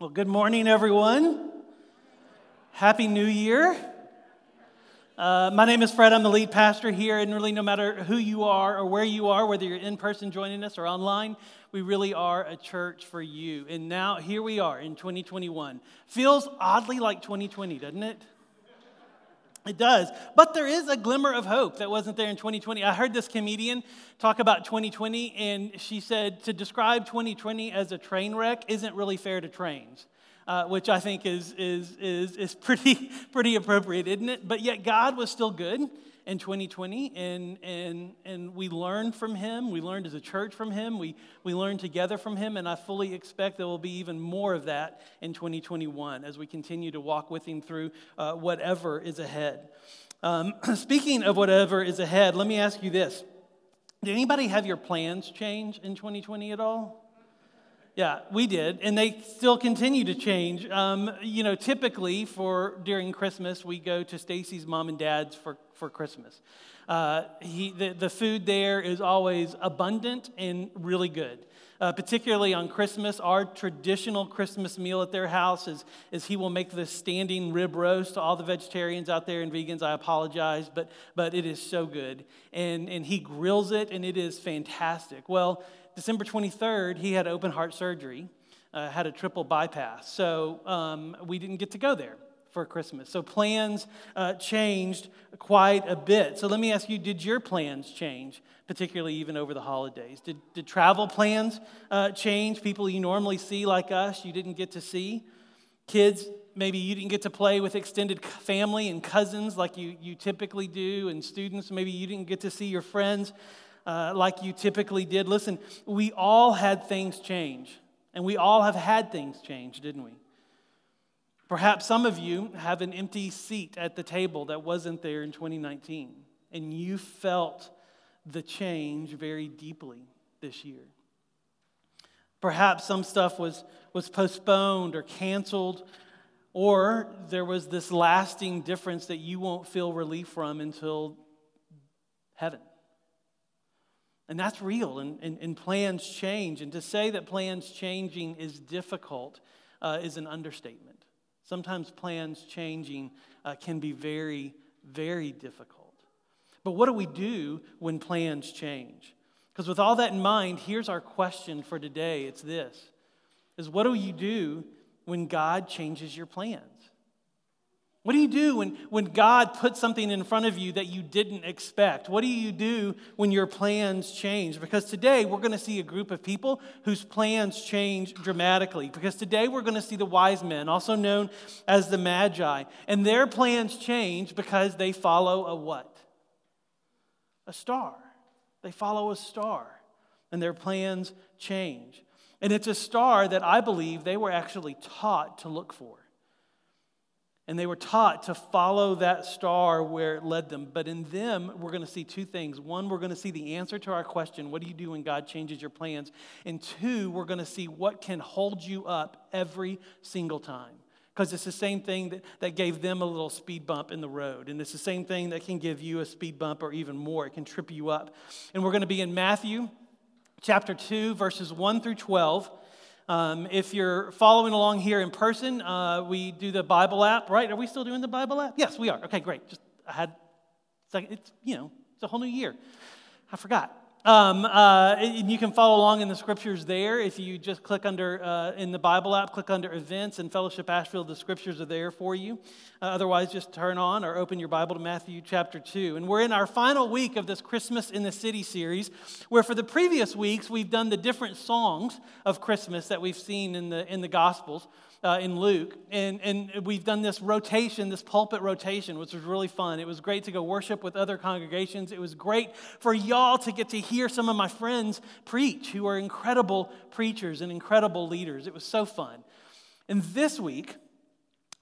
Well, good morning, everyone. Happy New Year. Uh, my name is Fred. I'm the lead pastor here, and really, no matter who you are or where you are, whether you're in person joining us or online, we really are a church for you. And now, here we are in 2021. Feels oddly like 2020, doesn't it? It does. But there is a glimmer of hope that wasn't there in 2020. I heard this comedian talk about 2020, and she said to describe 2020 as a train wreck isn't really fair to trains. Uh, which I think is, is, is, is pretty, pretty appropriate, isn't it? But yet, God was still good in 2020, and, and, and we learned from him. We learned as a church from him. We, we learned together from him, and I fully expect there will be even more of that in 2021 as we continue to walk with him through uh, whatever is ahead. Um, speaking of whatever is ahead, let me ask you this Did anybody have your plans change in 2020 at all? Yeah, we did, and they still continue to change. Um, you know, typically for during Christmas, we go to Stacy's mom and dad's for, for Christmas. Uh, he, the, the food there is always abundant and really good. Uh, particularly on Christmas, our traditional Christmas meal at their house is, is he will make this standing rib roast to all the vegetarians out there and vegans. I apologize, but, but it is so good. And, and he grills it, and it is fantastic. Well, December 23rd, he had open heart surgery, uh, had a triple bypass. So um, we didn't get to go there for Christmas. So plans uh, changed quite a bit. So let me ask you did your plans change, particularly even over the holidays? Did, did travel plans uh, change? People you normally see like us, you didn't get to see? Kids, maybe you didn't get to play with extended family and cousins like you, you typically do, and students, maybe you didn't get to see your friends uh, like you typically did. Listen, we all had things change, and we all have had things change, didn't we? Perhaps some of you have an empty seat at the table that wasn't there in 2019, and you felt the change very deeply this year. Perhaps some stuff was, was postponed or canceled, or there was this lasting difference that you won't feel relief from until heaven. And that's real, and, and, and, plans change. And to say that plans changing is difficult uh, is an understatement. Sometimes plans changing uh, can be very, very difficult. But what do we do when plans change? Because with all that in mind, here's our question for today. It's this is what do you do when God changes your plans? What do you do when, when God puts something in front of you that you didn't expect? What do you do when your plans change? Because today we're going to see a group of people whose plans change dramatically. Because today we're going to see the wise men, also known as the Magi. And their plans change because they follow a what? A star. They follow a star. And their plans change. And it's a star that I believe they were actually taught to look for. And they were taught to follow that star where it led them. But in them, we're going to see two things. One, we're going to see the answer to our question what do you do when God changes your plans? And two, we're going to see what can hold you up every single time. Because it's the same thing that, that gave them a little speed bump in the road. And it's the same thing that can give you a speed bump or even more. It can trip you up. And we're going to be in Matthew chapter 2, verses 1 through 12. Um, if you're following along here in person, uh, we do the Bible app, right? Are we still doing the Bible app? Yes, we are. Okay, great. Just I had, it's you know, it's a whole new year. I forgot. Um, uh, and you can follow along in the scriptures there. If you just click under, uh, in the Bible app, click under events and Fellowship Asheville, the scriptures are there for you. Uh, otherwise, just turn on or open your Bible to Matthew chapter 2. And we're in our final week of this Christmas in the City series, where for the previous weeks, we've done the different songs of Christmas that we've seen in the, in the Gospels uh, in Luke. And, and we've done this rotation, this pulpit rotation, which was really fun. It was great to go worship with other congregations. It was great for y'all to get to hear some of my friends preach, who are incredible preachers and incredible leaders. It was so fun. And this week,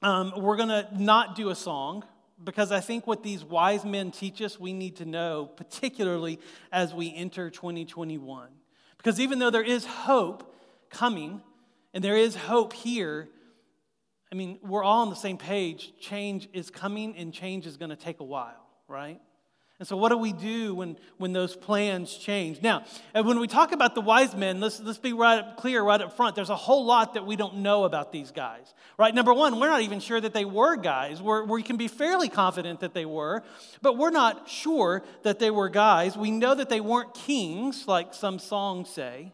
um, we're going to not do a song because I think what these wise men teach us, we need to know, particularly as we enter 2021. Because even though there is hope coming, and there is hope here. I mean, we're all on the same page. Change is coming and change is going to take a while, right? And so, what do we do when, when those plans change? Now, when we talk about the wise men, let's, let's be right up, clear right up front. There's a whole lot that we don't know about these guys, right? Number one, we're not even sure that they were guys. We're, we can be fairly confident that they were, but we're not sure that they were guys. We know that they weren't kings, like some songs say.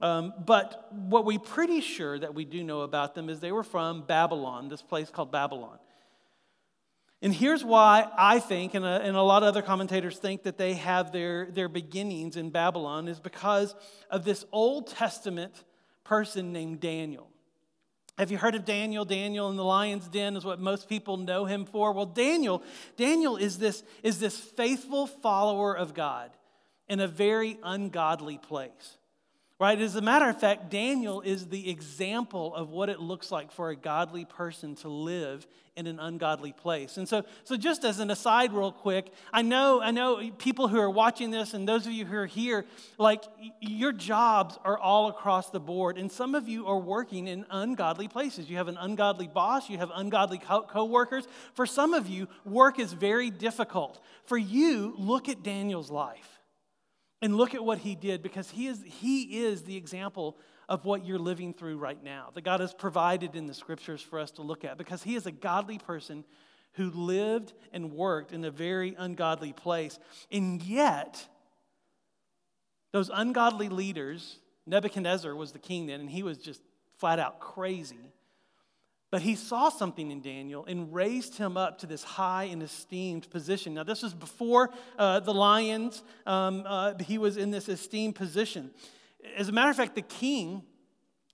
Um, but what we're pretty sure that we do know about them is they were from Babylon, this place called Babylon. And here's why I think, and a, and a, lot of other commentators think, that they have their, their beginnings in Babylon, is because of this Old Testament person named Daniel. Have you heard of Daniel? Daniel in the lion's den is what most people know him for. Well, Daniel, Daniel is this, is this faithful follower of God in a very ungodly place. Right? As a matter of fact, Daniel is the example of what it looks like for a godly person to live in an ungodly place. And so, so just as an aside, real quick, I know, I know people who are watching this and those of you who are here, like your jobs are all across the board, and some of you are working in ungodly places. You have an ungodly boss, you have ungodly co workers. For some of you, work is very difficult. For you, look at Daniel's life. And look at what he did because he is, he is the example of what you're living through right now, that God has provided in the scriptures for us to look at because he is a godly person who lived and worked in a very ungodly place. And yet, those ungodly leaders, Nebuchadnezzar was the king then, and he was just flat out crazy. But he saw something in Daniel and raised him up to this high and esteemed position. Now, this was before uh, the lions, um, uh, he was in this esteemed position. As a matter of fact, the king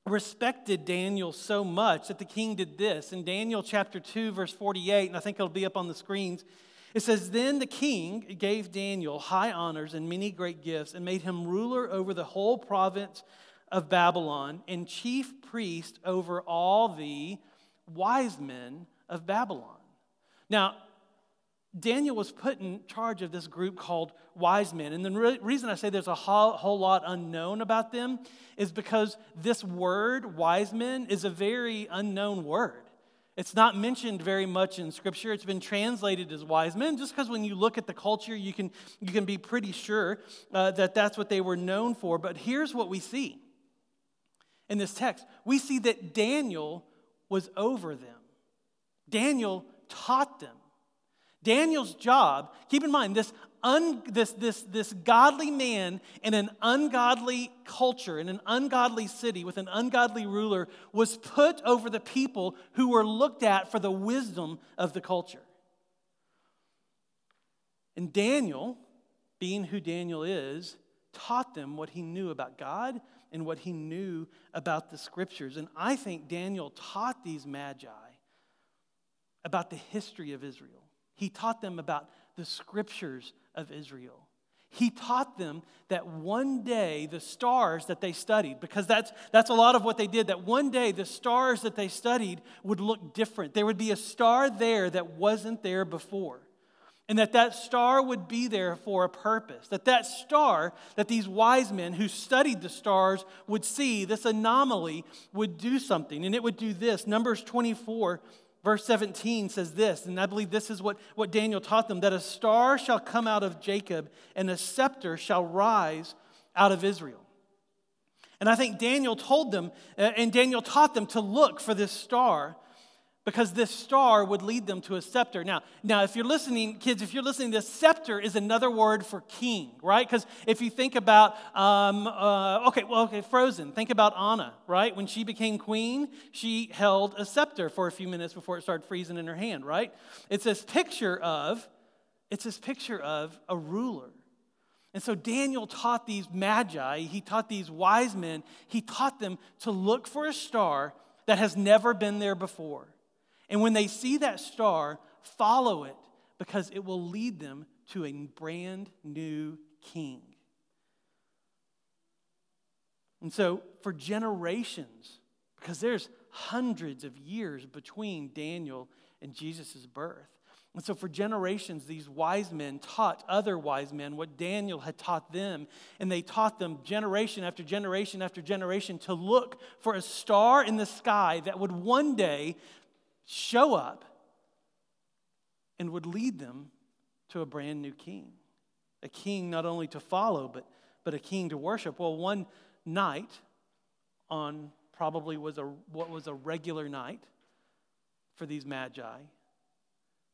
respected Daniel so much that the king did this. In Daniel chapter 2, verse 48, and I think it'll be up on the screens, it says, Then the king gave Daniel high honors and many great gifts and made him ruler over the whole province of Babylon and chief priest over all the wise men of Babylon. Now, Daniel was put in charge of this group called wise men. And the re- reason I say there's a whole, whole lot unknown about them is because this word, wise men, is a very unknown word. It's not mentioned very much in Scripture. It's been translated as wise men, just because when you look at the culture, you can, you can be pretty sure uh, that that's what they were known for. But here's what we see in this text we see that Daniel was over them. Daniel taught them. Daniel's job, keep in mind, this, un, this, this, this godly man in an ungodly culture, in an ungodly city with an ungodly ruler, was put over the people who were looked at for the wisdom of the culture. And Daniel, being who Daniel is, taught them what he knew about God and what he knew about the scriptures. And I think Daniel taught these magi about the history of Israel. He taught them about the scriptures of Israel. He taught them that one day the stars that they studied, because that's, that's a lot of what they did, that one day the stars that they studied would look different. There would be a star there that wasn't there before and that that star would be there for a purpose. That that star that these wise men who studied the stars would see this anomaly would do something and it would do this. Numbers 24 verse 17 says this and i believe this is what, what daniel taught them that a star shall come out of jacob and a scepter shall rise out of israel. And i think daniel told them uh, and daniel taught them to look for this star because this star would lead them to a scepter. Now, now if you're listening, kids, if you're listening, this scepter is another word for king, right? Because if you think about, um, uh, okay, well, okay, Frozen, think about Anna, right? When she became queen, she held a scepter for a few minutes before it started freezing in her hand, right? It's this picture of, it's this picture of a ruler. And so Daniel taught these magi, he taught these wise men, he taught them to look for a star that has never been there before. And when they see that star, follow it because it will lead them to a brand new king. And so, for generations, because there's hundreds of years between Daniel and Jesus' birth. And so, for generations, these wise men taught other wise men what Daniel had taught them. And they taught them generation after generation after generation to look for a star in the sky that would one day show up and would lead them to a brand new king. A king not only to follow, but, but a king to worship. Well, one night on probably was a, what was a regular night for these magi,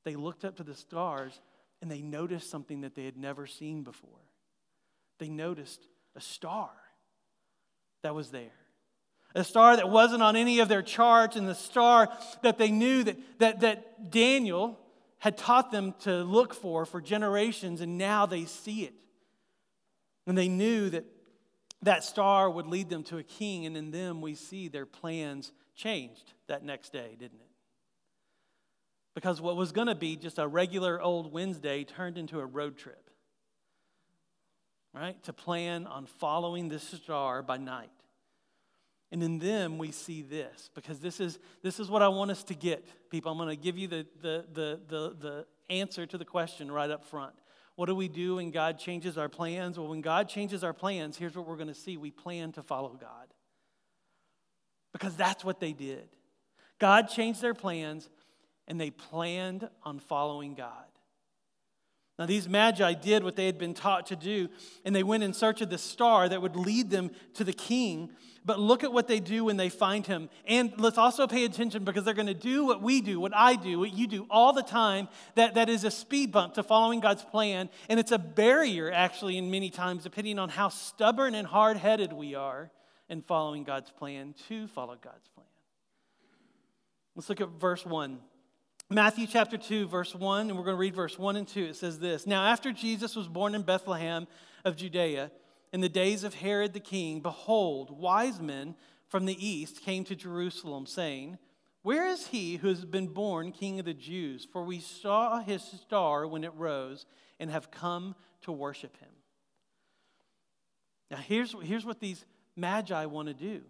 they looked up to the stars and they noticed something that they had never seen before. They noticed a star that was there. A star that wasn't on any of their charts, and the star that they knew that, that, that Daniel had taught them to look for for generations, and now they see it. And they knew that that star would lead them to a king, and in them we see their plans changed that next day, didn't it? Because what was going to be just a regular old Wednesday turned into a road trip, right? To plan on following this star by night. And in them, we see this, because this is, this is what I want us to get, people. I'm going to give you the, the, the, the, the answer to the question right up front. What do we do when God changes our plans? Well, when God changes our plans, here's what we're going to see we plan to follow God. Because that's what they did. God changed their plans, and they planned on following God. Now, these magi did what they had been taught to do, and they went in search of the star that would lead them to the king. But look at what they do when they find him. And let's also pay attention because they're going to do what we do, what I do, what you do all the time. That, that is a speed bump to following God's plan. And it's a barrier, actually, in many times, depending on how stubborn and hard headed we are in following God's plan to follow God's plan. Let's look at verse 1. Matthew chapter 2, verse 1, and we're going to read verse 1 and 2. It says this Now, after Jesus was born in Bethlehem of Judea, in the days of Herod the king, behold, wise men from the east came to Jerusalem, saying, Where is he who has been born king of the Jews? For we saw his star when it rose and have come to worship him. Now, here's, here's what these magi want to do,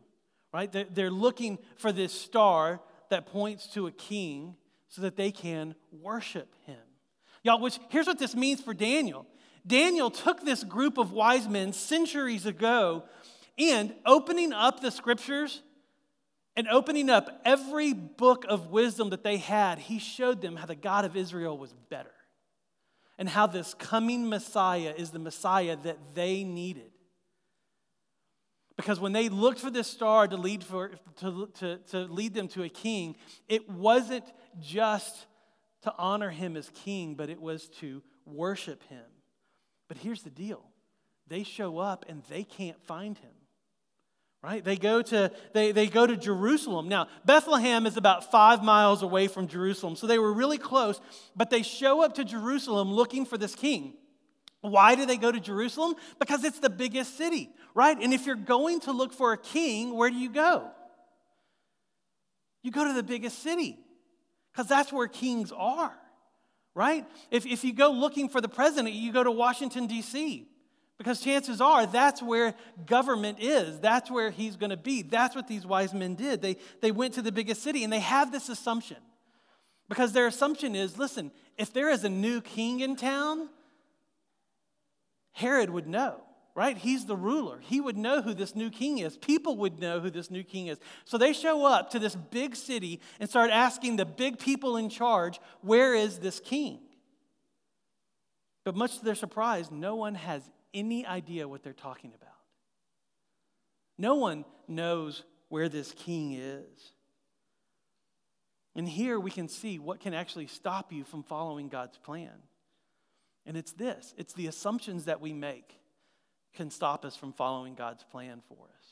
right? They're, they're looking for this star that points to a king so that they can worship him. Y'all, which here's what this means for Daniel. Daniel took this group of wise men centuries ago and opening up the scriptures and opening up every book of wisdom that they had, he showed them how the God of Israel was better and how this coming Messiah is the Messiah that they needed. Because when they looked for this star to lead, for, to, to, to lead them to a king, it wasn't just to honor him as king, but it was to worship him. But here's the deal they show up and they can't find him. Right? They go to they, they go to Jerusalem. Now, Bethlehem is about five miles away from Jerusalem, so they were really close, but they show up to Jerusalem looking for this king. Why do they go to Jerusalem? Because it's the biggest city, right? And if you're going to look for a king, where do you go? You go to the biggest city, because that's where kings are, right? If, if you go looking for the president, you go to Washington, D.C., because chances are that's where government is. That's where he's going to be. That's what these wise men did. They, they went to the biggest city, and they have this assumption. Because their assumption is listen, if there is a new king in town, Herod would know, right? He's the ruler. He would know who this new king is. People would know who this new king is. So they show up to this big city and start asking the big people in charge, where is this king? But much to their surprise, no one has any idea what they're talking about. No one knows where this king is. And here we can see what can actually stop you from following God's plan. And it's this it's the assumptions that we make can stop us from following God's plan for us.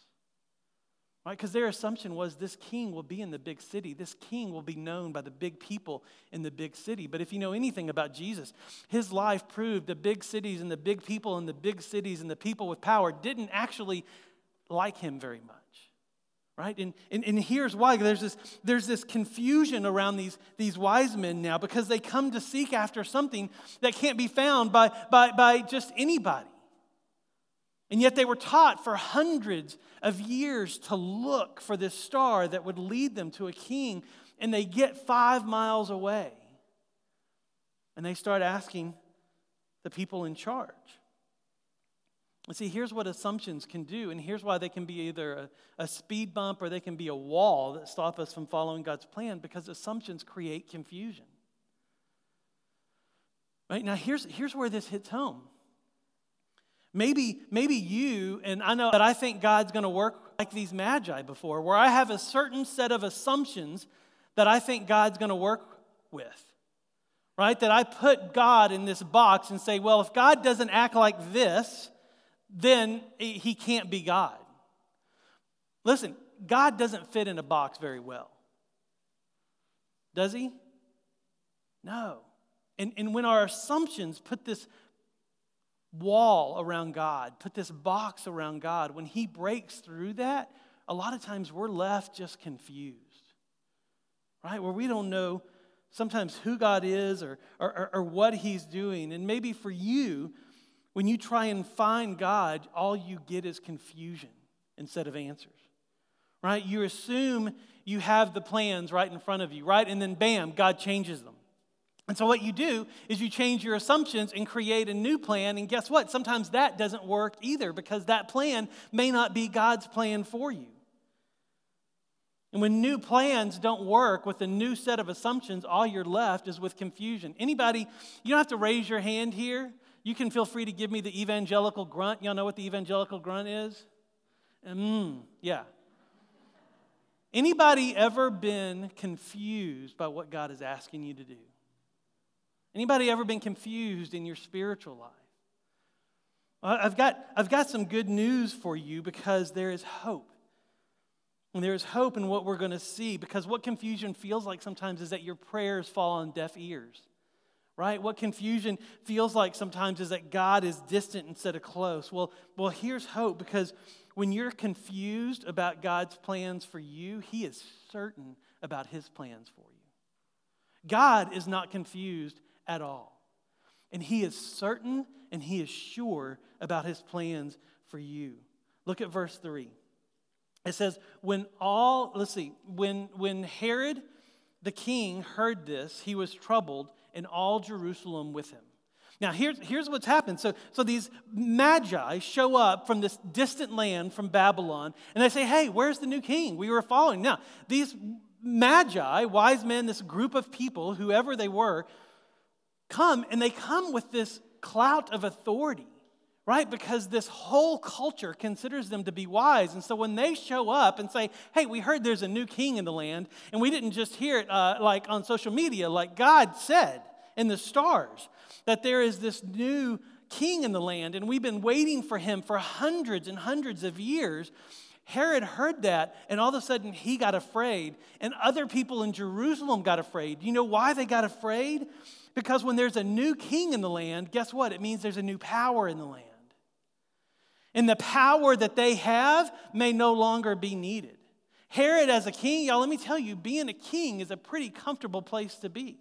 Right? Because their assumption was this king will be in the big city. This king will be known by the big people in the big city. But if you know anything about Jesus, his life proved the big cities and the big people in the big cities and the people with power didn't actually like him very much right? And, and, and here's why there's this, there's this confusion around these, these wise men now because they come to seek after something that can't be found by, by, by just anybody. And yet they were taught for hundreds of years to look for this star that would lead them to a king, and they get five miles away. And they start asking the people in charge. And see, here's what assumptions can do, and here's why they can be either a, a, speed bump or they can be a wall that stop us from following God's plan because assumptions create confusion. Right now, here's, here's where this hits home. Maybe, maybe you, and I know that I think God's going to work like these magi before, where I have a certain set of assumptions that I think God's going to work with. Right? That I put God in this box and say, well, if God doesn't act like this, then he can't be God. Listen, God doesn't fit in a box very well. Does he? No. And, and when our assumptions put this wall around God, put this box around God, when He breaks through that, a lot of times we're left just confused, right? Where we don't know sometimes who God is or, or, or what He's doing. And maybe for you, when you try and find God, all you get is confusion instead of answers, right? You assume you have the plans right in front of you, right? And then bam, God changes them. And so, what you do is you change your assumptions and create a new plan. And guess what? Sometimes that doesn't work either because that plan may not be God's plan for you. And when new plans don't work with a new set of assumptions, all you're left is with confusion. Anybody, you don't have to raise your hand here. You can feel free to give me the evangelical grunt. Y'all know what the evangelical grunt is? Mm, yeah. Anybody ever been confused by what God is asking you to do? Anybody ever been confused in your spiritual life? I've got, I've got some good news for you because there is hope. And there is hope in what we're going to see because what confusion feels like sometimes is that your prayers fall on deaf ears, right? What confusion feels like sometimes is that God is distant instead of close. Well, well here's hope because when you're confused about God's plans for you, He is certain about His plans for you. God is not confused at all. And He is certain and He is sure about His plans for you. Look at verse 3. It says, When all, let's see, when, when Herod the king heard this, he was troubled, and all Jerusalem with him. Now, here's, here's what's happened. So, so these magi show up from this distant land from Babylon, and they say, Hey, where's the new king we were following? Now, these magi, wise men, this group of people, whoever they were, come and they come with this clout of authority, right? Because this whole culture considers them to be wise. And so when they show up and say, hey, we heard there's a new king in the land, and we didn't just hear it uh, like on social media, like God said in the stars, that there is this new king in the land, and we've been waiting for him for hundreds and hundreds of years. Herod heard that, and all of a sudden he got afraid, and other people in Jerusalem got afraid. You know why they got afraid? Because when there's a new king in the land, guess what? It means there's a new power in the land. And the power that they have may no longer be needed. Herod, as a king, y'all, let me tell you, being a king is a pretty comfortable place to be.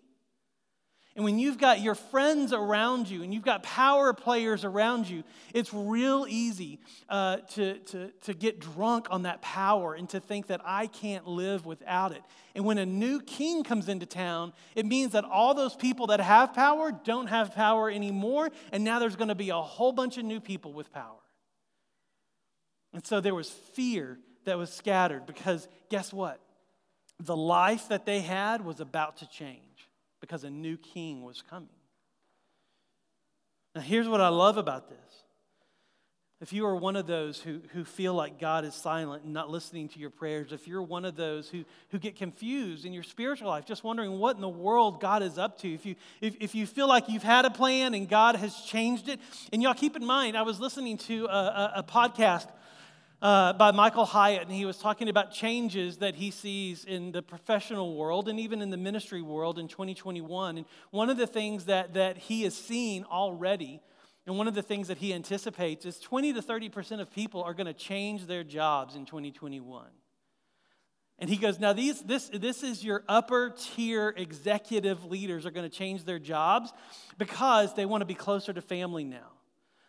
And when you've got your friends around you and you've got power players around you, it's real easy uh, to, to, to get drunk on that power and to think that I can't live without it. And when a new king comes into town, it means that all those people that have power don't have power anymore. And now there's going to be a whole bunch of new people with power. And so there was fear that was scattered because guess what? The life that they had was about to change because a new king was coming. Now, here's what I love about this. If you are one of those who, who feel like God is silent and not listening to your prayers, if you're one of those who, who get confused in your spiritual life, just wondering what in the world God is up to, if you, if, if you feel like you've had a plan and God has changed it, and y'all keep in mind, I was listening to a, a, a podcast uh, by Michael Hyatt, and he was talking about changes that he sees in the professional world and even in the ministry world in 2021. And one of the things that, that he has seen already, and one of the things that he anticipates, is 20 to 30% of people are going to change their jobs in 2021. And he goes, Now, these, this, this is your upper tier executive leaders are going to change their jobs because they want to be closer to family now.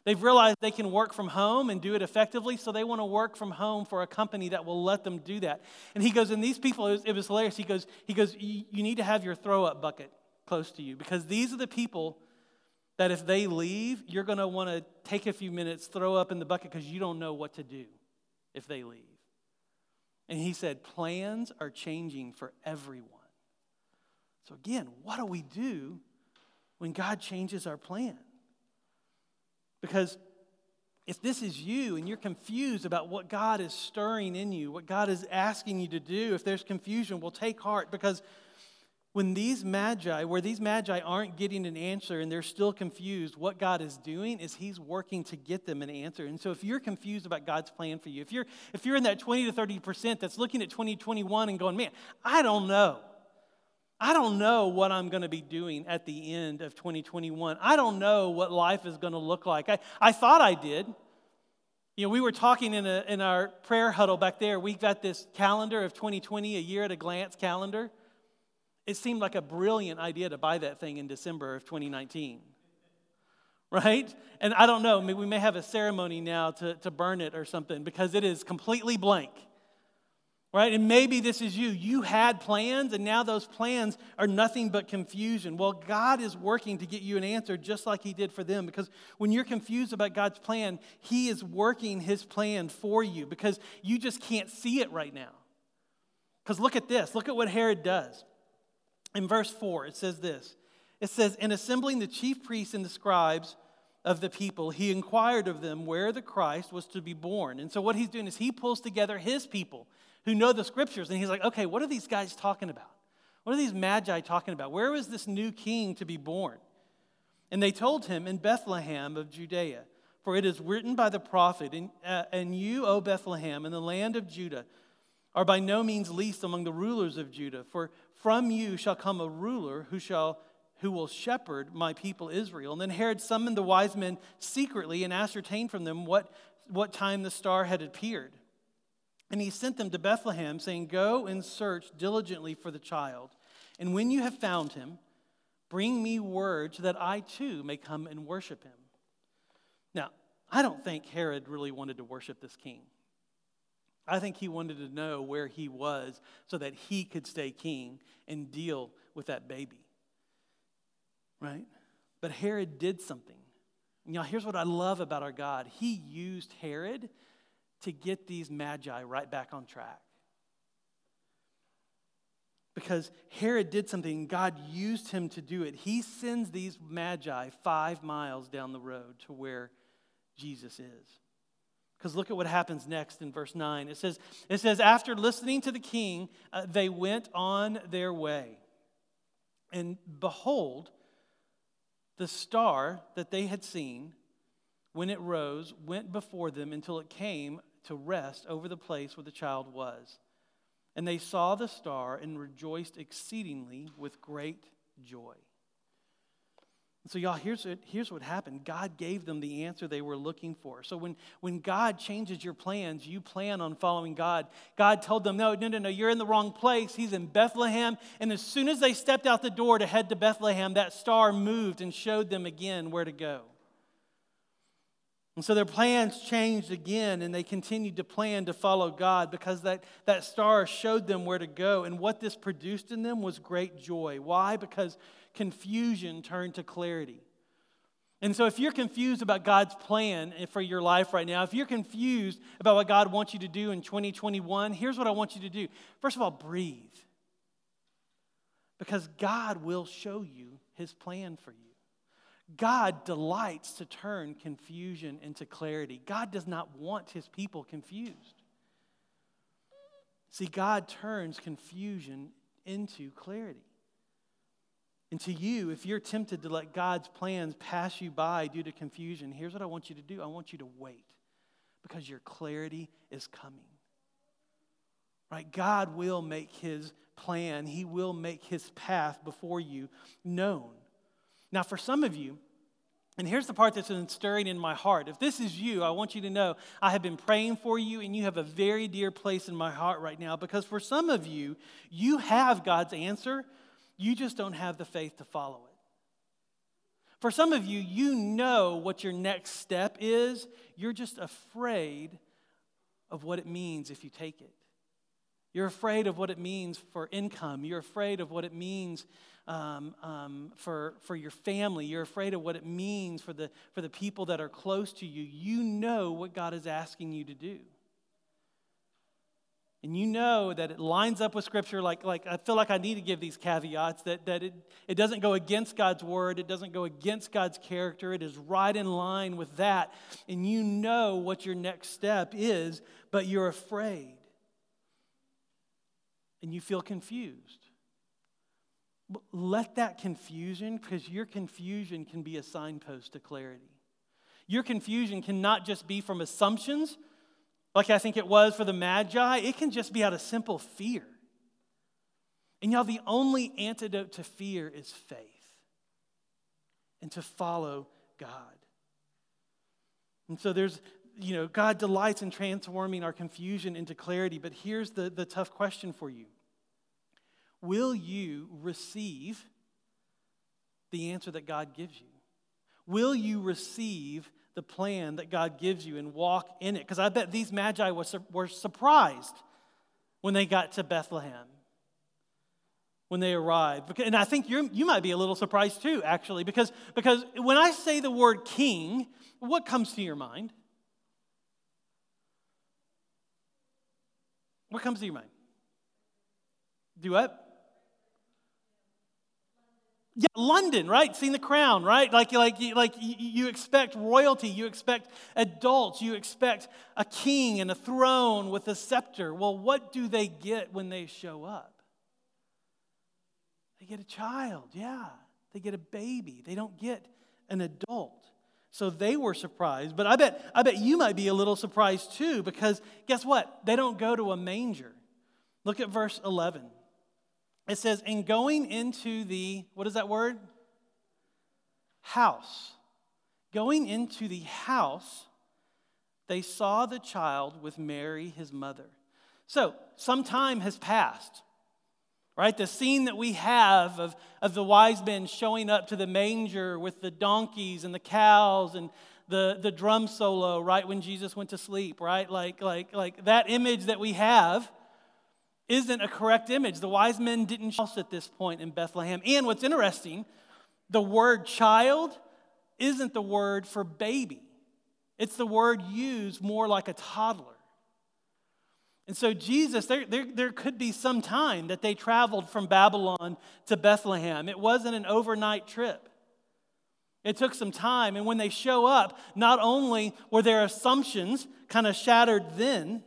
They've realized they can work from home and do it effectively, so they want to work from home for a company that will let them do that. And he goes, and these people, it was, it was hilarious. He goes, he goes, you need to have your throw up bucket close to you because these are the people that if they leave, you're going to want to take a few minutes, throw up in the bucket because you don't know what to do if they leave. And he said, plans are changing for everyone. So again, what do we do when God changes our plan. Because if this is you and you're confused about what God is stirring in you, what God is asking you to do, if there's confusion, well, take heart because when these magi, where these magi aren't getting an answer and they're still confused, what God is doing is He's working to get them an answer. And so if you're confused about God's plan for you, if you're, if you're in that 20 to 30% that's looking at 2021 and going, man, I don't know. I don't know what I'm going to be doing at the end of 2021. I don't know what life is going to look like. I, I thought I did. You know, we were talking in, a, in our prayer huddle back there. We got this calendar of 2020, a year at a glance calendar. It seemed like a brilliant idea to buy that thing in December of 2019. Right? And I don't know, we may have a ceremony now to, to burn it or something because it is completely blank right? And maybe this is you. You had plans, and now those plans are nothing but confusion. Well, God is working to get you an answer just like He did for them because when you're confused about God's plan, He is working His plan for you because you just can't see it right now. Because look at this look at what Herod does. In verse 4, it says this it says, In assembling the chief priests and the scribes, of the people, he inquired of them where the Christ was to be born. And so, what he's doing is he pulls together his people who know the scriptures. And he's like, okay, what are these guys talking about? What are these magi talking about? Where was this new king to be born? And they told him, in Bethlehem of Judea. For it is written by the prophet, and, uh, and you, O Bethlehem, in the land of Judah, are by no means least among the rulers of Judah. For from you shall come a ruler who shall who will shepherd my people Israel. And then Herod summoned the wise men secretly and ascertained from them what, what time the star had appeared. And he sent them to Bethlehem, saying, Go and search diligently for the child. And when you have found him, bring me word so that I too may come and worship him. Now, I don't think Herod really wanted to worship this king. I think he wanted to know where he was so that he could stay king and deal with that baby. Right? But Herod did something. Know, here's what I love about our God. He used Herod to get these magi right back on track. Because Herod did something, God used him to do it. He sends these magi five miles down the road to where Jesus is. Because look at what happens next in verse 9. It says, it says After listening to the king, uh, they went on their way. And behold, the star that they had seen when it rose went before them until it came to rest over the place where the child was. And they saw the star and rejoiced exceedingly with great joy. So, y'all, here's what, here's what happened God gave them the answer they were looking for. So, when, when God changes your plans, you plan on following God. God told them, No, no, no, no, you're in the wrong place. He's in Bethlehem. And as soon as they stepped out the door to head to Bethlehem, that star moved and showed them again where to go. And so their plans changed again, and they continued to plan to follow God because that, that star showed them where to go. And what this produced in them was great joy. Why? Because confusion turned to clarity. And so, if you're confused about God's plan for your life right now, if you're confused about what God wants you to do in 2021, here's what I want you to do. First of all, breathe. Because God will show you his plan for you. God delights to turn confusion into clarity. God does not want his people confused. See, God turns confusion into clarity. And to you, if you're tempted to let God's plans pass you by due to confusion, here's what I want you to do I want you to wait because your clarity is coming. Right? God will make his plan, he will make his path before you known. Now, for some of you, and here's the part that's been stirring in my heart. If this is you, I want you to know I have been praying for you, and you have a very dear place in my heart right now because for some of you, you have God's answer, you just don't have the faith to follow it. For some of you, you know what your next step is, you're just afraid of what it means if you take it. You're afraid of what it means for income. You're afraid of what it means um, um, for, for your family. You're afraid of what it means for the, for the people that are close to you. You know what God is asking you to do. and you know that it lines up with Scripture, like, like I feel like I need to give these caveats that, that it, it doesn't go against God's word, it doesn't go against God's character, it is right in line with that. And you know what your next step is, but you're afraid. And you feel confused. Let that confusion, because your confusion can be a signpost to clarity. Your confusion cannot just be from assumptions like I think it was for the Magi, it can just be out of simple fear. And y'all, the only antidote to fear is faith and to follow God. And so there's, you know, God delights in transforming our confusion into clarity. But here's the, the tough question for you Will you receive the answer that God gives you? Will you receive the plan that God gives you and walk in it. Because I bet these magi were, were surprised when they got to Bethlehem, when they arrived. And I think you you might be a little surprised too, actually, because, because when I say the word king, what comes to your mind? What comes to your mind? Do what? Yeah, London, right? Seeing the crown, right? Like, like, like you expect royalty, you expect adults, you expect a king and a throne with a scepter. Well, what do they get when they show up? They get a child, yeah. They get a baby. They don't get an adult. So they were surprised. But I bet, I bet you might be a little surprised too, because guess what? They don't go to a manger. Look at verse 11. It says, in going into the, what is that word? House. Going into the house, they saw the child with Mary, his mother. So, some time has passed, right? The scene that we have of, of the wise men showing up to the manger with the donkeys and the cows and the, the drum solo, right, when Jesus went to sleep, right? Like, like, like that image that we have isn't a correct image. The wise men didn't house at this point in Bethlehem. And what's interesting, the word child isn't the word for baby, it's the word used more like a toddler. And so, Jesus, there, there, there could be some time that they traveled from Babylon to Bethlehem. It wasn't an overnight trip. It took some time. And when they show up, not only were their assumptions kind of shattered then,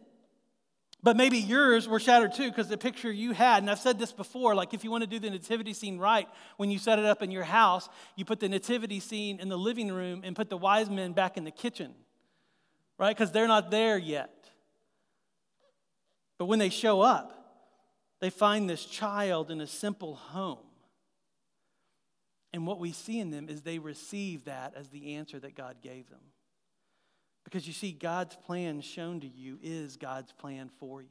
but maybe yours were shattered too because the picture you had, and I've said this before, like if you want to do the nativity scene right, when you set it up in your house, you put the nativity scene in the living room and put the wise men back in the kitchen, right? Because they're not there yet. But when they show up, they find this child in a simple home. And what we see in them is they receive that as the answer that God gave them. Because you see, God's plan shown to you is God's plan for you.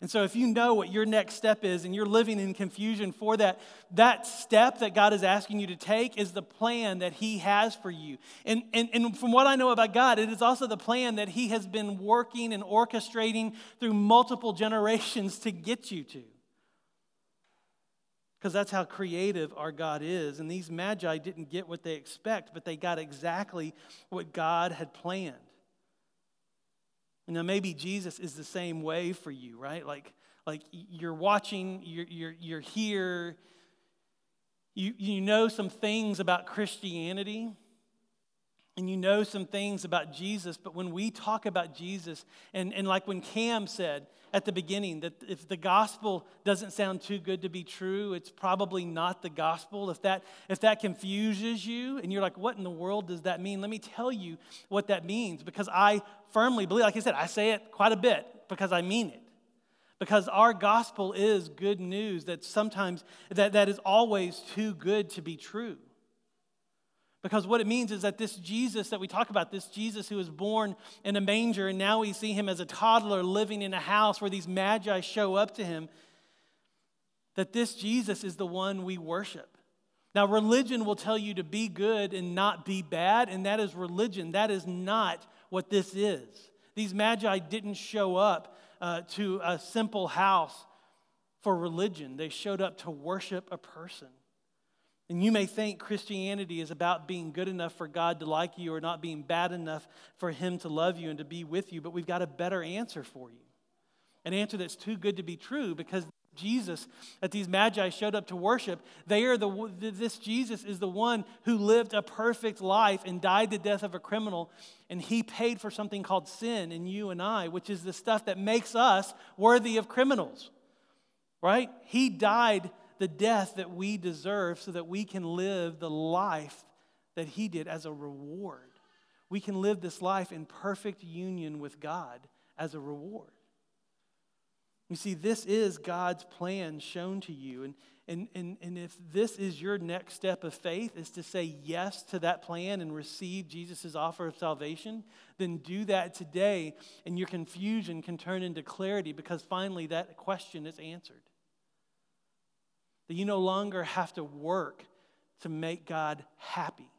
And so, if you know what your next step is and you're living in confusion for that, that step that God is asking you to take is the plan that He has for you. And, and, and from what I know about God, it is also the plan that He has been working and orchestrating through multiple generations to get you to because that's how creative our God is. And these magi didn't get what they expect, but they got exactly what God had planned. Know, maybe Jesus is the same way for you, right? Like, like you're watching, you're, you're, you're here, you, you know some things about Christianity, and you know some things about Jesus, but when we talk about Jesus, and, and like when Cam said, at the beginning that if the gospel doesn't sound too good to be true, it's probably not the gospel. If that, if that confuses you and you're like, what in the world does that mean? Let me tell you what that means because I firmly believe, like I said, I say it quite a bit because I mean it. Because our gospel is good news that sometimes, that, that is always too good to be true. Because what it means is that this Jesus that we talk about, this Jesus who was born in a manger, and now we see him as a toddler living in a house where these magi show up to him, that this Jesus is the one we worship. Now, religion will tell you to be good and not be bad, and that is religion. That is not what this is. These magi didn't show up uh, to a simple house for religion, they showed up to worship a person. And you may think Christianity is about being good enough for God to like you or not being bad enough for Him to love you and to be with you, but we've got a better answer for you. An answer that's too good to be true because Jesus that these magi showed up to worship, they are the, this Jesus is the one who lived a perfect life and died the death of a criminal. And he paid for something called sin in you and I, which is the stuff that makes us worthy of criminals, right? He died the death that we deserve so that we can live the life that he did as a reward. We can live this life in perfect union with God as a reward. You see, this is God's plan shown to you. And, and, and, and if this is your next step of faith, is to say yes to that plan and receive Jesus' offer of salvation, then do that today, and your confusion can turn into clarity because finally that question is answered. That you no longer have to work to make God happy.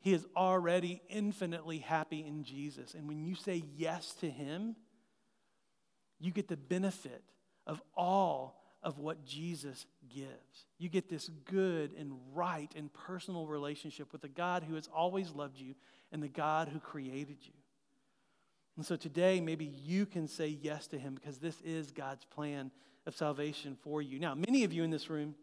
He is already infinitely happy in Jesus. And when you say yes to Him, you get the benefit of all of what Jesus gives. You get this good and right and personal relationship with the God who has always loved you and the God who created you. And so today, maybe you can say yes to him because this is God's plan of salvation for you. Now, many of you in this room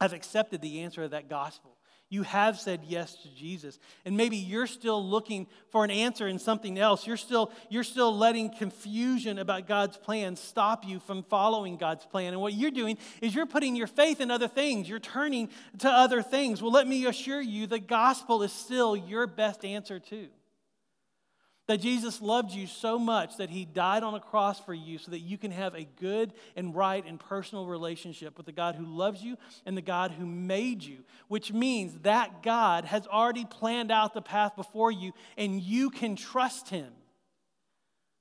have accepted the answer of that gospel. You have said yes to Jesus. And maybe you're still looking for an answer in something else. You're still, you're still letting confusion about God's plan stop you from following God's plan. And what you're doing is you're putting your faith in other things. You're turning to other things. Well, let me assure you the gospel is still your best answer, too. That Jesus loved you so much that he died on a cross for you so that you can have a good and right and personal relationship with the God who loves you and the God who made you, which means that God has already planned out the path before you and you can trust him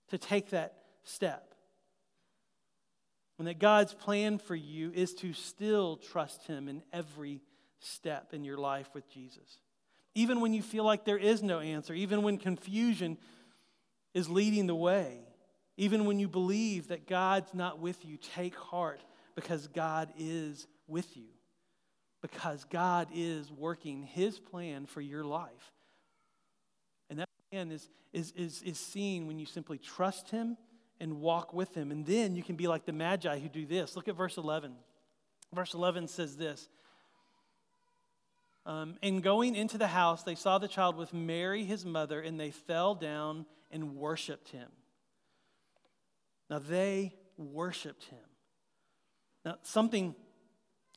to take that step. And that God's plan for you is to still trust him in every step in your life with Jesus. Even when you feel like there is no answer, even when confusion is leading the way. Even when you believe that God's not with you, take heart because God is with you. Because God is working His plan for your life. And that plan is, is, is, is seen when you simply trust Him and walk with Him. And then you can be like the Magi who do this. Look at verse 11. Verse 11 says this um, And going into the house, they saw the child with Mary, his mother, and they fell down and worshiped him. Now they worshiped him. Now, something,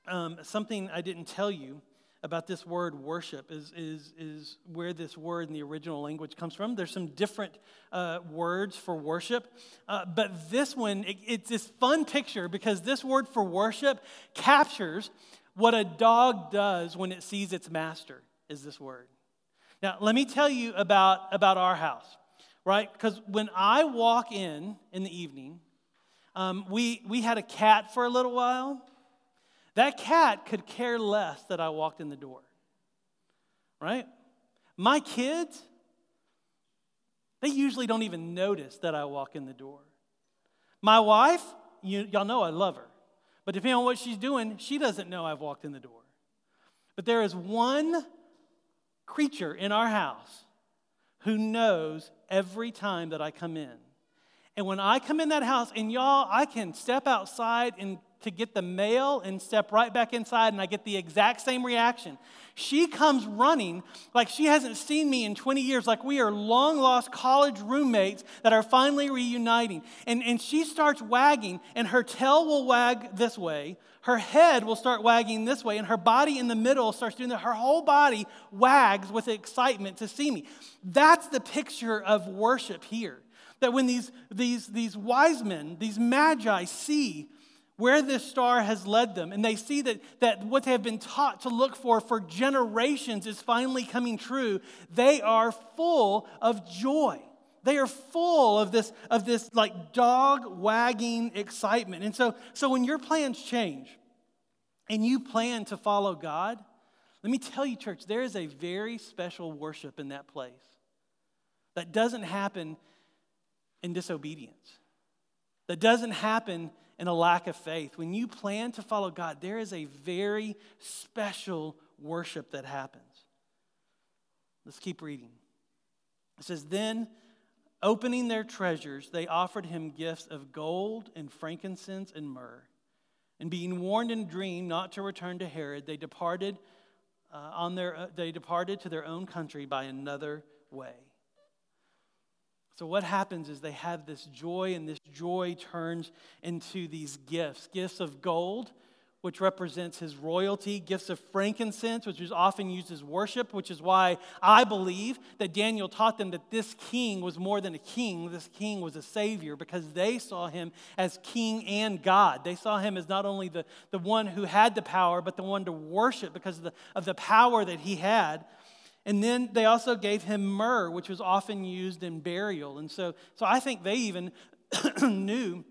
um, something I didn't tell you about this word worship is, is, is where this word in the original language comes from. There's some different uh, words for worship, uh, but this one, it, it's this fun picture because this word for worship captures what a dog does when it sees its master, is this word. Now, let me tell you about, about our house right? Because when I walk in in the evening, um, we, we had a cat for a little while. That cat could care less that I walked in the door, right? My kids, they usually don't even notice that I walk in the door. My wife, you, y'all know I love her. But depending on what she's doing, she doesn't know I've walked in the door. But there is one creature in our house who knows every time that I come in. And when I come in that house, and y'all, I can step outside and to get the mail and step right back inside, and I get the exact same reaction. She comes running like she hasn't seen me in 20 years, like we are long lost college roommates that are finally reuniting. And, and she starts wagging, and her tail will wag this way, her head will start wagging this way, and her body in the middle starts doing that. Her whole body wags with excitement to see me. That's the picture of worship here. That when these, these, these wise men, these magi see where this star has led them, and they see that, that what they have been taught to look for for generations is finally coming true, they are full of joy. They are full of this, of this like dog wagging excitement. And so, so when your plans change and you plan to follow God, let me tell you, church, there is a very special worship in that place that doesn't happen in disobedience, that doesn't happen in a lack of faith. When you plan to follow God, there is a very special worship that happens. Let's keep reading. It says, Then Opening their treasures, they offered him gifts of gold and frankincense and myrrh. And being warned in a dream not to return to Herod, they departed, uh, on their, uh, they departed to their own country by another way. So, what happens is they have this joy, and this joy turns into these gifts gifts of gold which represents his royalty, gifts of frankincense, which is often used as worship, which is why I believe that Daniel taught them that this king was more than a king. This king was a savior because they saw him as king and God. They saw him as not only the, the one who had the power, but the one to worship because of the, of the power that he had. And then they also gave him myrrh, which was often used in burial. And so, so I think they even knew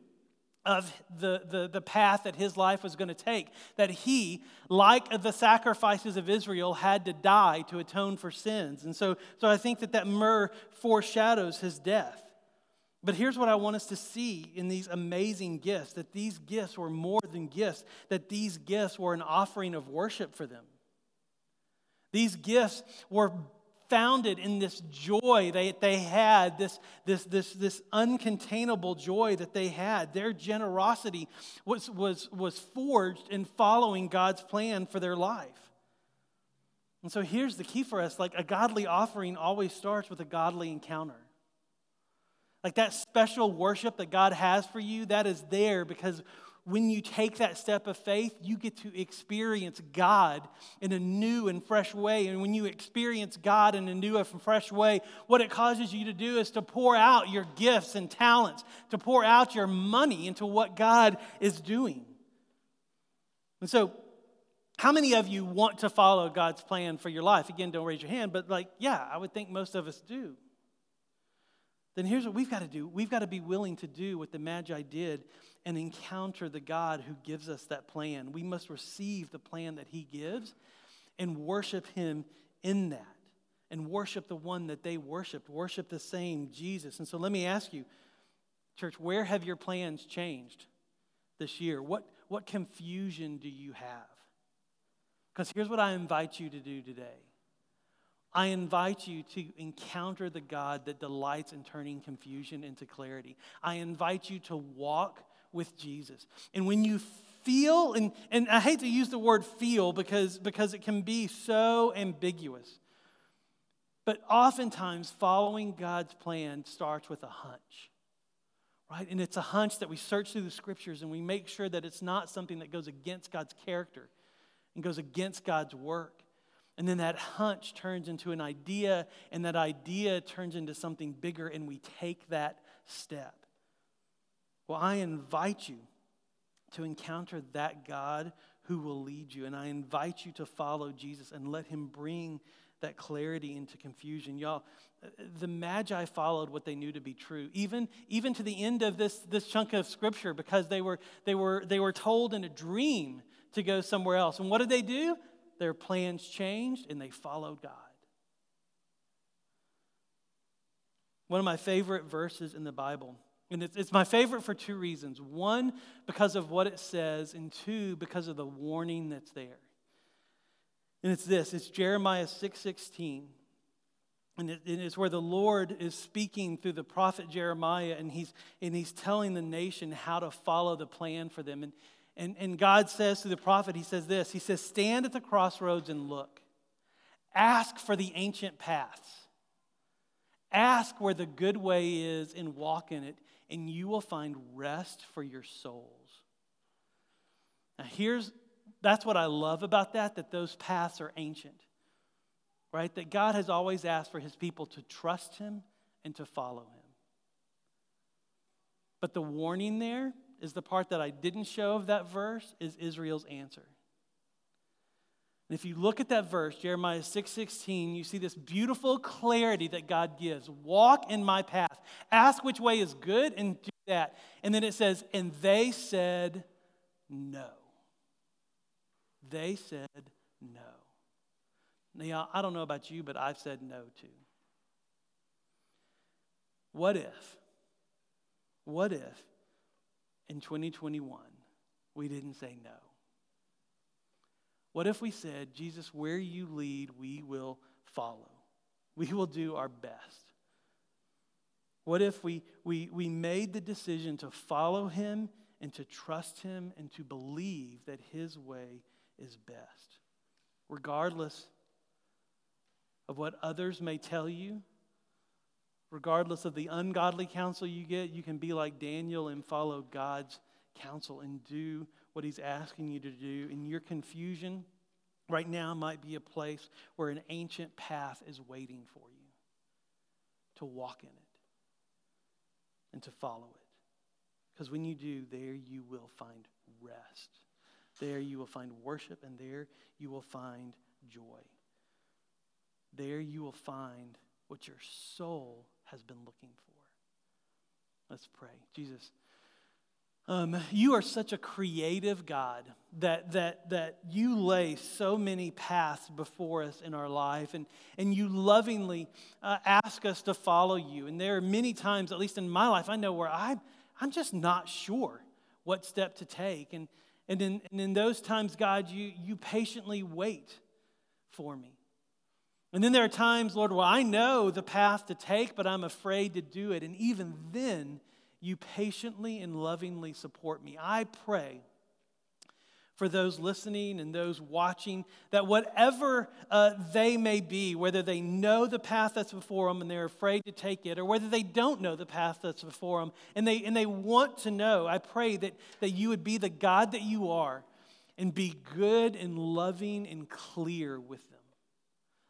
of the, the, the path that his life was going to take. That he, like the sacrifices of Israel, had to die to atone for sins. And so, so I think that that myrrh foreshadows his death. But here's what I want us to see in these amazing gifts that these gifts were more than gifts, that these gifts were an offering of worship for them. These gifts were founded in this joy they, they had, this, this, this, this uncontainable joy that they had. Their generosity was, was, was forged in following God's plan for their life. And so here's the key for us like a godly offering always starts with a godly encounter. Like that special worship that God has for you, that is there because when you take that step of faith, you get to experience God in a new and fresh way. And when you experience God in a new and fresh way, what it causes you to do is to pour out your gifts and talents, to pour out your money into what God is doing. And so, how many of you want to follow God's plan for your life? Again, don't raise your hand, but like, yeah, I would think most of us do. Then here's what we've got to do we've got to be willing to do what the Magi did and encounter the God who gives us that plan. We must receive the plan that He gives and worship Him in that. And worship the one that they worshiped, worship the same Jesus. And so let me ask you, church, where have your plans changed this year? What, what confusion do you have? Because here's what I invite you to do today I invite you to encounter the God that delights in turning confusion into clarity. I invite you to walk with Jesus. And when you feel, and, and I hate to use the word feel because, because it can be so ambiguous, but oftentimes following God's plan starts with a hunch. Right? And it's a hunch that we search through the scriptures and we make sure that it's not something that goes against God's character and goes against God's work. And then that hunch turns into an idea, and that idea turns into something bigger, and we take that step. Well, I invite you to encounter that God who will lead you. And I invite you to follow Jesus and let him bring that clarity into confusion. Y'all, the Magi followed what they knew to be true, even, even to the end of this, this chunk of scripture, because they were, they, were, they were told in a dream to go somewhere else. And what did they do? Their plans changed and they followed God. One of my favorite verses in the Bible and it's, my favorite for two reasons. One, because of what it says, and two, because of the warning that's there. And it's this it's Jeremiah 6 16. And it's where the Lord is speaking through the prophet Jeremiah, and he's, and he's telling the nation how to follow the plan for them. And, and, and God says to the prophet, He says this He says, Stand at the crossroads and look. Ask for the ancient paths. Ask where the good way is and walk in it and you will find rest for your souls. Now, here's that's what I love about that, that those paths are ancient, right? That God has always asked for his people to trust him and to follow him. But the warning there is the part that I didn't show of that verse is Israel's answer. And if you look at that verse, Jeremiah 6:16, you see this beautiful clarity that God gives. Walk in my path. Ask which way is good and do that. And then it says, and they said no. They said no. Now, I don't know about you, but I've said no too. What if? What if in 2021 we didn't say no? What if we said, Jesus, where you lead, we will follow? We will do our best. What if we, we, we made the decision to follow him and to trust him and to believe that his way is best? Regardless of what others may tell you, regardless of the ungodly counsel you get, you can be like Daniel and follow God's counsel and do what he's asking you to do. In your confusion, right now might be a place where an ancient path is waiting for you to walk in it and to follow it. Because when you do, there you will find rest. There you will find worship, and there you will find joy. There you will find what your soul has been looking for. Let's pray. Jesus. Um, you are such a creative God that, that, that you lay so many paths before us in our life, and, and you lovingly uh, ask us to follow you. And there are many times, at least in my life, I know where I'm, I'm just not sure what step to take. And, and, in, and in those times, God, you, you patiently wait for me. And then there are times, Lord, where I know the path to take, but I'm afraid to do it. And even then, you patiently and lovingly support me. I pray for those listening and those watching that whatever uh, they may be, whether they know the path that's before them and they're afraid to take it, or whether they don't know the path that's before them and they, and they want to know, I pray that, that you would be the God that you are and be good and loving and clear with them.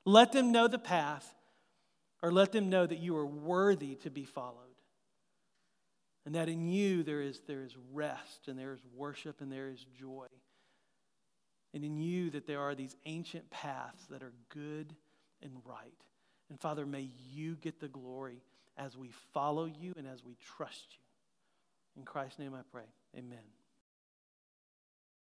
Let them know the path, or let them know that you are worthy to be followed. And that in you there is, there is rest and there is worship and there is joy. And in you that there are these ancient paths that are good and right. And Father, may you get the glory as we follow you and as we trust you. In Christ's name I pray. Amen.